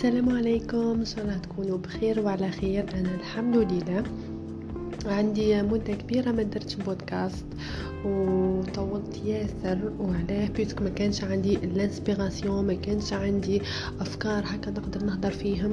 السلام عليكم. إن شاء الله تكونوا بخير وعلى خير. أنا الحمد لله. عندي مدة كبيرة ما درتش بودكاست وطولت ياسر وعلاه. parce que ما كانش عندي ال inspiration ما كانش عندي أفكار هكا نقدر نهضر فيهم.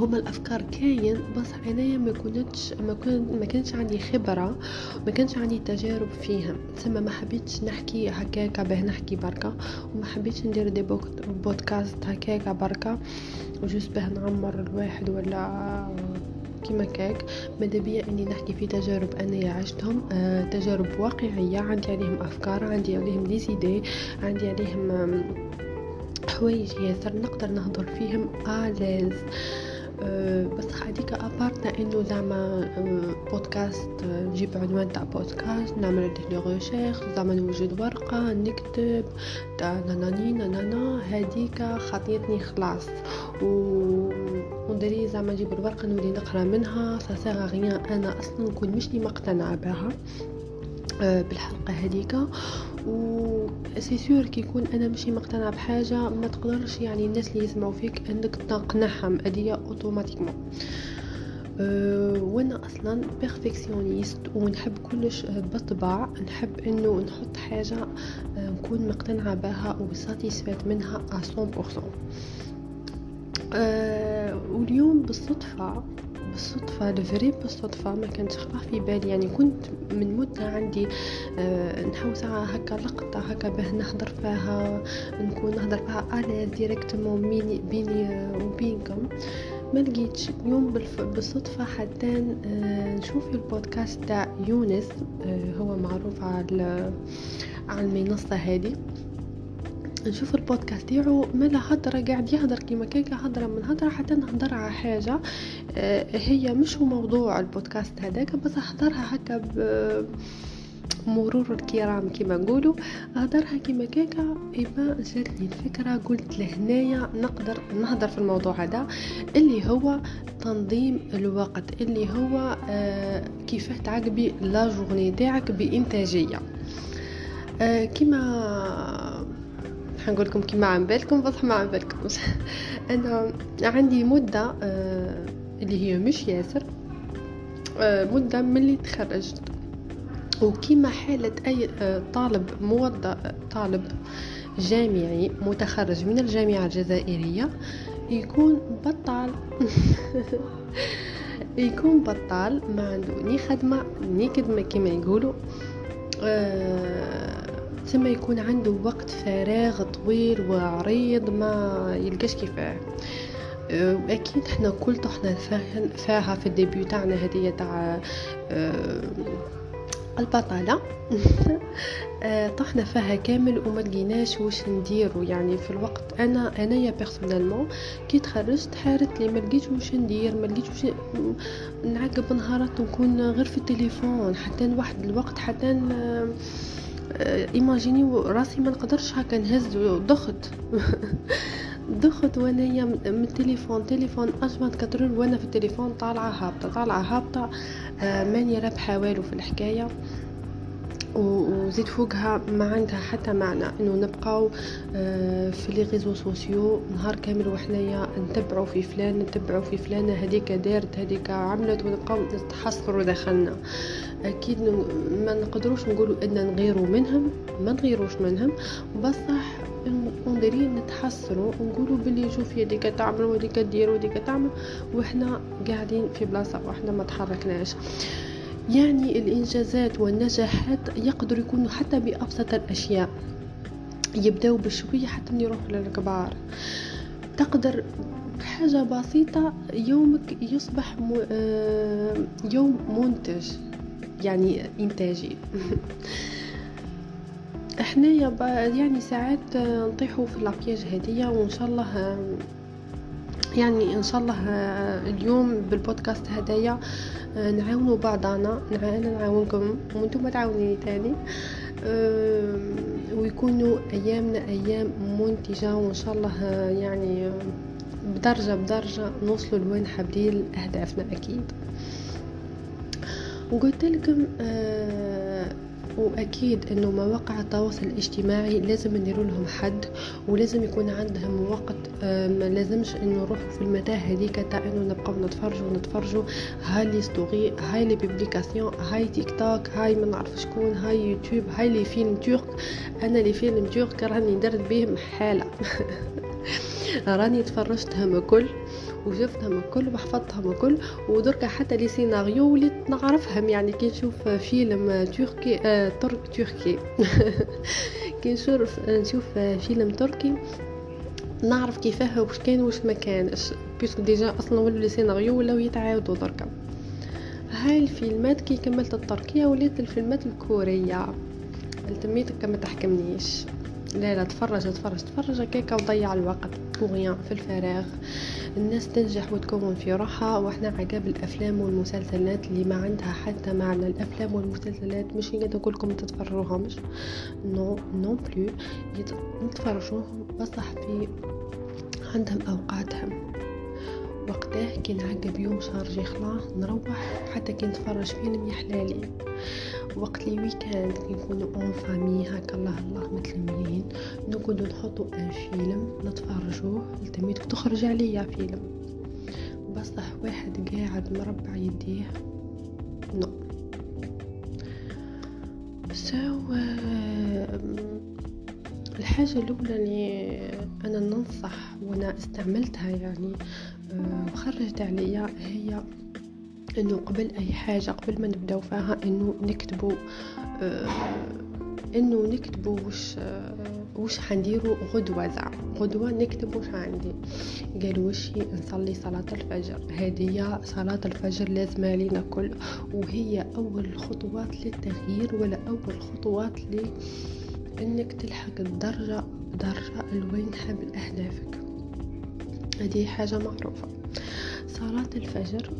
هما الأفكار كاين بس انايا ما كنتش ما, كنت ما كانش عندي خبرة ما كانش عندي تجارب فيهم تسمى ما حبيتش نحكي هكاكا باه نحكي بركة وما حبيتش ندير des podcasts هكاكا بركة وجوز باه نعمر الواحد ولا كيما كاك ماذا بيا إني نحكي في تجارب أنا عشتهم آه تجارب واقعية. عندي عليهم أفكار عندي عليهم des idées عندي عليهم حوايج ياسر نقدر نهضر فيهم à l'aise أه بس هذيك à part انه زعما أه بودكاست نجيب عنوان تاع بودكاست نعمل les recherches زعما نوجد ورقة نكتب تاع ناناني نانانا هذيك خطيتني خلاص. و وندري زعما نجيب الورقة نولي نقرأ منها سا غيان أنا أصلا نكون مش مقتنعه بها أه بالحلقة هذيك و c'est sûr كي يكون أنا ماشي مقتنعة بحاجة ما تقدرش يعني الناس اللي يسمعوا فيك انك تقنعهم هذه automatiquement أه وأنا أصلا perfectionniste ونحب كلش بالطبع نحب إنه نحط حاجة أه نكون مقتنعة بها و satisfaite منها 100% أه واليوم بالصدفة بالصدفة ال vrai بالصدفة ما كانت خطأ في بالي. يعني كنت من مدة عندي آه نحو ساعة هكا لقطة هكا باه نهضر فيها نكون نهضر فيها ألا directement بيني, بيني وبينكم. ما لقيتش اليوم بالصدفة حتى آه نشوف البودكاست تاع يونس آه هو معروف على على المنصة هذه. نشوف البودكاست تاعو مالا هضرة قاعد يهضر كيما كيكا هضرة من هضرة حتى نهضر على حاجة. هي مش موضوع البودكاست هذاك بس هضرها هكا مرور الكرام كما نقولوا. هضرها كيما كيكا إبا جاتني الفكرة قلت لهنايا نقدر نهضر في الموضوع هذا اللي هو تنظيم الوقت اللي هو كيفاه تعقبي لا جورني تاعك بإنتاجية. كيما حنقول لكم كيما عم بالكم بصح ما عم بالكمش أنا عندي مدة آه اللي هي مش ياسر آه مدة ملي تخرجت. وكيما حالة أي آه طالب موظف طالب جامعي متخرج من الجامعة الجزائرية يكون بطال. يكون بطال ما عنده ni خدمة ni كدمة كما يقولوا. آه ثم يكون عنده وقت فراغ طويل وعريض ما يلقاش كيفاه أكيد حنا كل طحنا فيها في ال début تاعنا هدية تاع البطالة. طحنا فيها كامل وما لقيناش واش نديرو. يعني في الوقت أنا أنايا personnellement كي تخرجت حارت لي ما لقيتش واش ندير ما لقيتش واش نعقب نهارات نكون غير في التليفون حتى واحد الوقت حتى إيماجيني راسي ما نقدرش هكا نهز ضغط ضغط وانايا من التليفون تليفون اجمد كترول وأنا في التليفون طالعة هابطة طالعة هابطة آه ماني رابحة والو في الحكاية. وزيد فوقها ما عندها حتى معنى إنه نبقاو آه في les réseaux sociaux نهار كامل وحنايا نتبعوا في فلان نتبعوا في فلانه هذيك دارت هذيك عملت ونبقاو نتحسروا داخلنا. أكيد ما نقدروش نقولوا إن نغيروا منهم ما نغيروش منهم. بصح نديرين نتحسروا ونقولوا بلي شوفي هذيك تعمل وهذيك دير وهذيك تعمل وحنا قاعدين في بلاصة وحنا ما تحركناش. يعني الإنجازات والنجاحات يقدر يكونوا حتى بأبسط الأشياء. يبداو بشوية حتى يروحوا للكبار. تقدر حاجة بسيطة يومك يصبح يوم منتج يعني إنتاجي. إحنا يعني ساعات نطيحوا في الأبياج هدية وإن شاء الله يعني إن شاء الله اليوم بالبودكاست هدايا نعاونوا بعضنا أنا نعاونكم وأنتم تعاونيني تاني. ويكونوا أيامنا أيام منتجة وإن شاء الله يعني بدرجه بدرجة نوصلوا لوين حابين أهدافنا أكيد. وقلت لكم وأكيد إنه مواقع التواصل الاجتماعي لازم نديروا لهم حد ولازم يكون عندهم وقت ما لازمش إنه نروحوا في المتاهة هذيك تاع إنه نبقاو نتفرجوا نتفرجوا هاي les stories هاي les publications هاي تيك توك هاي ما نعرف شكون هاي يوتيوب هاي les films ترك أنا les films ترك راني درت بهم حالة. راني تفرجتهم كل وشفتهم كل وحفظتهم كل ودركا حتى les scénarios وليت نعرفهم. يعني كي نشوف فيلم تركي آه ترك تركي. كي نشوف نشوف فيلم تركي نعرف كيفاه واش كان واش ما كانش. parce que déjà أصلا ولو les scénarios ولاو يتعاودوا دركا. هاي الفيلمات كي كملت التركية وليت الفيلمات الكورية. ultimate ما تحكمنيش. لا لا تفرج تفرج تفرج هكاكا وضيع الوقت. pour rien في الفراغ. الناس تنجح وتكون في روحها وإحنا عقاب الأفلام والمسلسلات اللي ما عندها حتى معنى. الأفلام والمسلسلات مش قاعدة نقول لكم تتفرجوهمش non non plus. نتفرجوهم بصح في عندهم أوقاتهم. وقتاه كي نعقب يوم chargé خلاص نروح حتى كي نتفرج فيلم يحلالي وقت لي ويكاند كي نكونوا اون فامي هكا الله الله متلمين نقعدوا نحطوا أن فيلم نتفرجوه لتميتك تخرج عليا فيلم. بصح واحد قاعد مربع يديه. نو. سو so, الحاجة الأولى اللي أنا ننصح وأنا استعملتها يعني وخرجت عليا هي إنه قبل أي حاجة قبل ما نبداو فيها إنه نكتبوا إنه نكتبوا وش وش حنديروا غدوة زعما غدوة نكتب وش عندي. قالوا وش نصلي صلاة الفجر. هذه صلاة الفجر لازم علينا كل وهي أول خطوات للتغيير ولا أول خطوات ل انك تلحق الدرجة درجة لوين حاب أهدافك. هذه حاجة معروفة. صلاة الفجر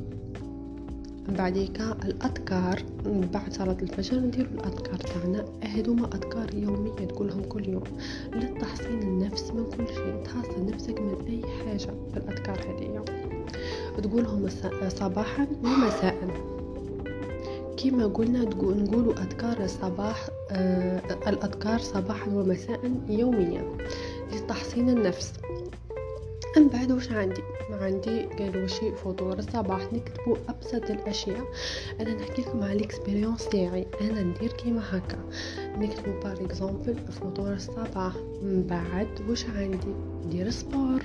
بعديك الأذكار. بعد صلاة الفجر ندير الأذكار تاعنا. هذوما أذكار يومية تقولهم كل يوم. للتحصين النفس من كل شيء. تحصن نفسك من أي حاجة. الأذكار هذه. تقولهم صباحا ومساء. كما قلنا نقولوا أذكار الصباح آه الأذكار صباحا ومساء يوميا. لتحصين النفس. من بعد وش عندي؟ عندي قالوا شي فطور الصباح نكتبوا أبسط الأشياء. أنا نحكي لكم على ال expérience تاعي. أنا ندير كيما هكا. نكتبوا par exemple فطور الصباح من بعد وش عندي؟ ندير sport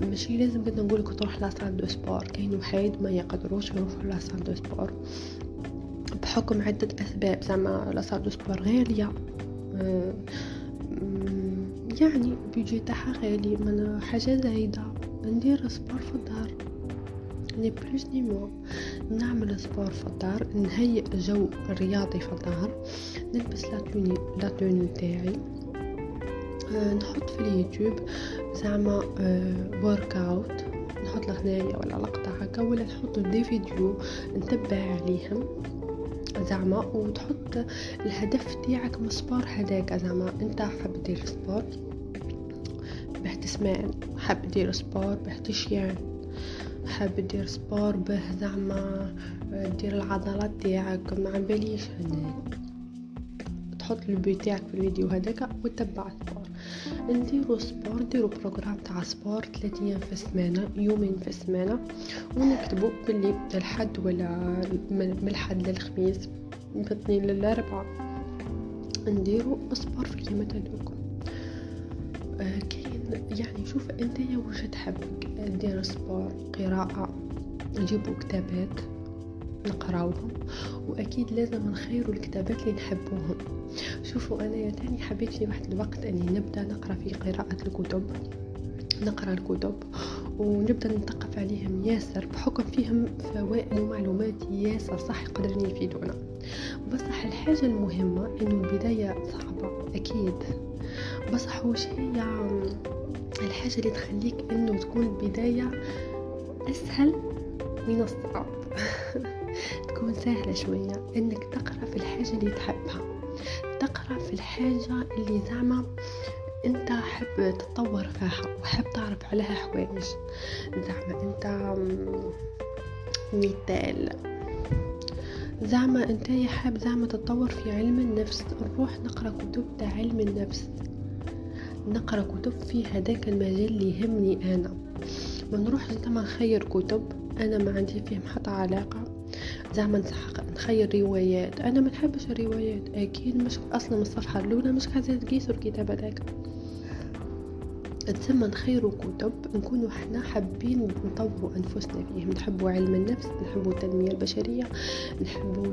ماشي لازم بدنا نقول لك تروح la salle de sport كاين وحيد ما يقدروش يروحوا la salle de sport بحكم عدة أسباب. زعما la salle de sport غالية. أه يعني بيجي تاعها غالي من حاجة زايدة. ندير sport في الدار. ni plus ni moins. نعمل sport في الدار نهيئ جو رياضي في الدار. نلبس la tenue la tenue تاعي. أه نحط في اليوتيوب زعما workout نحط لغناية ولا لقطة هكا ولا نحط des vidéos نتبع عليهم زعما. وتحط الهدف تاعك من السبور هذاك زعما. انت حاب دير سبور تسمعن حاب دير سبور باه تشيان حاب دير سبور باه زعما دير العضلات تاعك ما باليش تحط البي تاعك في الفيديو هذاك وتتبع سبور. نديرو سبور نديرو بروغرام تاع سبور ثلاثة أيام في السمانة يومين في السمانة ونكتبو باللي الحد ولا من الحد للخميس من الاثنين للاربعاء نديرو sport في اليومات هذوك. يعني شوف أنت واش تحب دير sport قراءة نجيبو كتابات نقراوهم. وأكيد لازم نخيروا الكتابات اللي نحبوهم. شوفوا أنا يا تاني حبيت في واحد الوقت أني نبدأ نقرأ في قراءة الكتب. نقرأ الكتب ونبدأ نثقف عليهم. ياسر بحكم فيهم فوائد ومعلومات ياسر صح يقدرون يفيدونا. بصح الحاجة المهمة إنه البداية صعبة أكيد. بصح وش هي؟ الحاجة اللي تخليك إنه تكون البدايه أسهل من الصعب. تكون سهلة شوية. إنك تقرأ في الحاجة اللي تحبها. تقرأ في الحاجة اللي زعما أنت حب تتطور فيها وحب تعرف عليها حوايج. زعما أنت مثال زعما أنت حاب زعما تتطور في علم النفس. نروح نقرأ كتب تاع علم النفس. نقرأ كتب في هذاك المجال اللي يهمني أنا. ما نروح زعما نخير كتب. أنا ما عندي فيهم حتى علاقة. زعما نخير روايات. أنا ما نحبش الروايات. أكيد مش أصلا من الصفحة الأولى مش قاعدة تقيسوا الكتاب هذاك. تسمى نخيروا كتب. نكونوا حنا حابين نطوروا أنفسنا فيه نحبوا علم النفس نحبوا التنمية البشرية نحبوا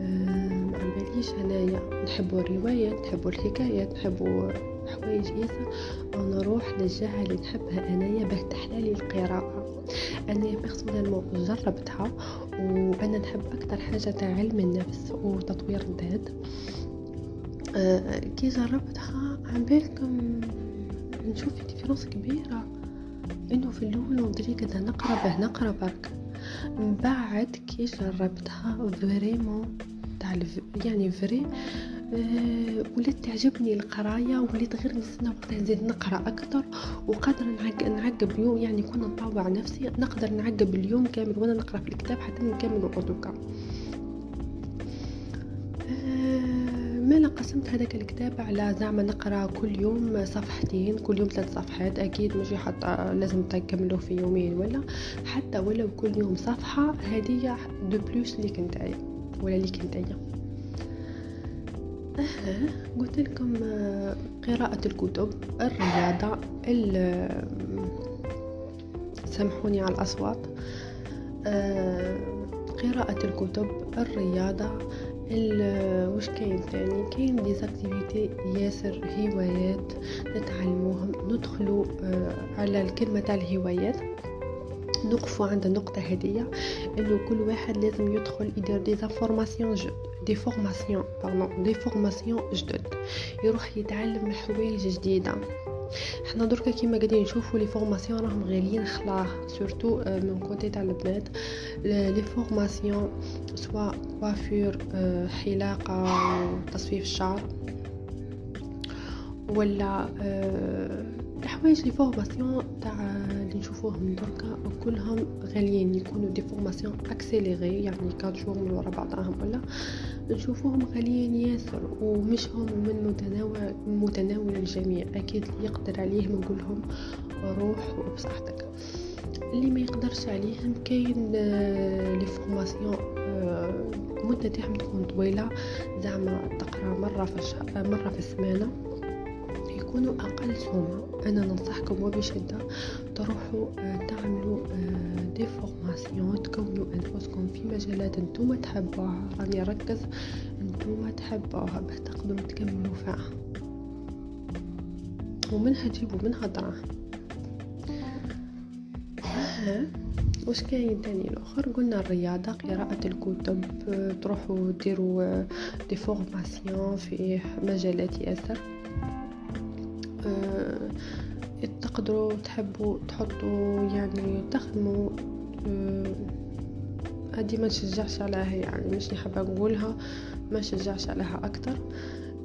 آه، باليش أنايا. نحبوا الروايات نحبوا الحكايات نحبوا حوايج ياسر أو نروح للجهه اللي نحبها أنايا باه تحلالي القراءة. أنا بيرسونيلمون جربتها وأنا نحب أكثر حاجة تاع علم النفس وتطوير الذات. أه كي جربتها على بالكم نشوف في différence كبيرة إنه في الأول ندري كذا نقرأ به نقرأ برك من بعد كي جربتها vraiment تاع يعني vrai ولات تعجبني القراية وليت غير نستنى وقتها نزيد نقرأ أكثر. وقادر نعقب يوم يعني كون نطوع نفسي نقدر نعقب اليوم كامل وأنا نقرأ في الكتاب حتى نكمل دوكا ما قسمت هذاك الكتاب على زعما نقرأ كل يوم صفحتين كل يوم ثلاث صفحات. أكيد مش حتى لازم تكملوا في يومين ولا؟ حتى ولو كل يوم صفحة هذه دو بلوس ليك نتايا ولا ليك نتايا. أه قلت لكم قراءة الكتب الرياضة سامحوني على الأصوات. أه قراءة الكتب الرياضة وش كاين ثاني كاين des activités ياسر هوايات نتعلموهم ندخلوا آه على الكلمة تاع الهوايات. نقفوا عند النقطة هذه إنه كل واحد لازم يدخل يدير des formations جدد des formations pardon des formations جدد. يروح يتعلم حوايج جديدة. حنا دركا كيما قاعدين نشوفوا les formations راهم غاليين خلاه surtout من côté تاع البنات. les formations soit coiffure حلاقة وتصفيف الشعر ولا الحوايج les formations تاع اللي نشوفوهم دركا كلهم غاليين. يكونوا des formations accélérées يعني 4 شهور من ورا بعضهم ولا. نشوفوهم غاليين ياسر ومش هم من متناول متناول الجميع. أكيد اللي يقدر عليهم نقولهم روح وبصحتك. اللي ما يقدرش عليهم كاين les formations مدة تاعهم تكون طويلة. زعما تقرا مرة في مرة في السمانة. يكونوا أقل سومة أنا ننصحكم وبشدة تروحوا تعملوا des formations تكونوا أنفسكم في مجالات أنتم تحبوها راني أركز أنتم تحبوها باه تقدروا تكملوا فيها ومنها تجيبوا منها دراهم وش كاين تاني الآخر قلنا الرياضه قراءه الكتب تروحوا ديروا دي فورماسيون في مجالات ياسر تقدروا تحبوا تحطوا يعني تخدموا أه هادي ما نشجعش عليها يعني مش حابة نقولها ما نشجعش عليها أكتر.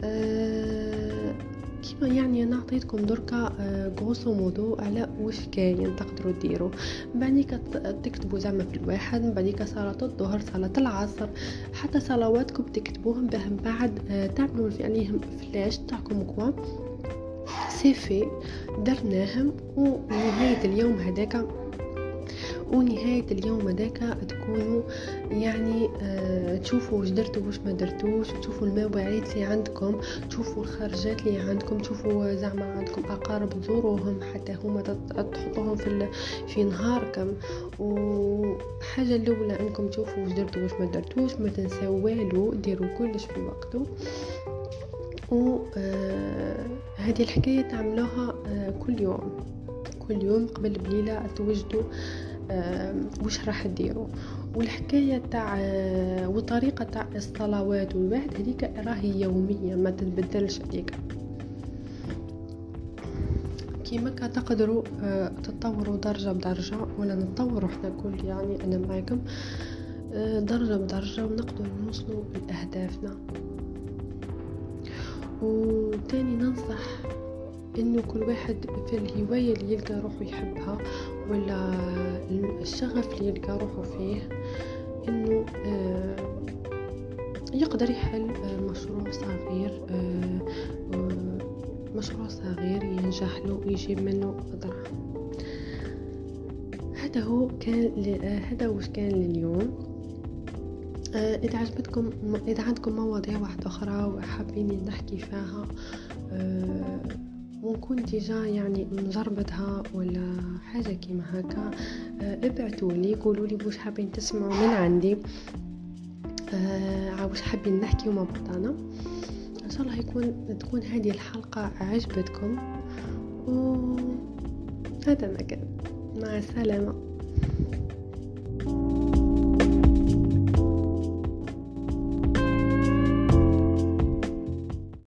أه كيما يعني أنا عطيتكم دركا grosso modo على واش كاين تقدروا ديروا. بعديك تكتبوا زعما في الواحد بعديك صلاة الظهر صلاة العصر حتى صلواتكم تكتبوهم باه بعد تعملوا عليهم flèche تاعكم quoi. c'est fait درناهم ونهاية اليوم هذاك ونهاية اليوم هذاك تكونوا يعني آه تشوفوا واش درتوا واش ما درتوش تشوفوا المواعيد اللي عندكم تشوفوا الخرجات اللي عندكم تشوفوا زعما عندكم أقارب تزوروهم حتى هما تحطوهم في في نهاركم. وحاجة الأولى أنكم تشوفوا واش درتوا واش ما درتوش ما تنساو والو ديروا كلش في وقته و آه هذه الحكاية تعملوها آه كل يوم. كل يوم قبل بليلة توجدوا آه وش راح ديروا والحكاية تاع آه وطريقة تاع الصلوات والواحد هذيك راهي يومية ما تتبدلش هذيك. كيما تقدروا تطوروا درجة بدرجة ولا نتطوروا إحنا كل يعني أنا معكم آه درجة بدرجة ونقدر نوصلوا لأهدافنا. وتاني ننصح إنه كل واحد في الهواية اللي يلقى روحه يحبها ولا الشغف اللي يلقى روحه فيه إنه آه يقدر يحل مشروع صغير مشروع صغير ينجح له ويجيب منه دراهم هذا هو كان هذا واش كان لليوم. آه، إذا عجبتكم إذا عندكم مواضيع واحدة أخرى وحابين نحكي فيها آه، ونكون ديجا يعني مجربتها ولا حاجة كيما هكا آه، ابعتوا لي قولوا لي واش حابين تسمعوا من عندي واش حابين نحكي مع بعضنا. إن شاء الله يكون تكون هذه الحلقة عجبتكم. و هذا ما كان. مع السلامة.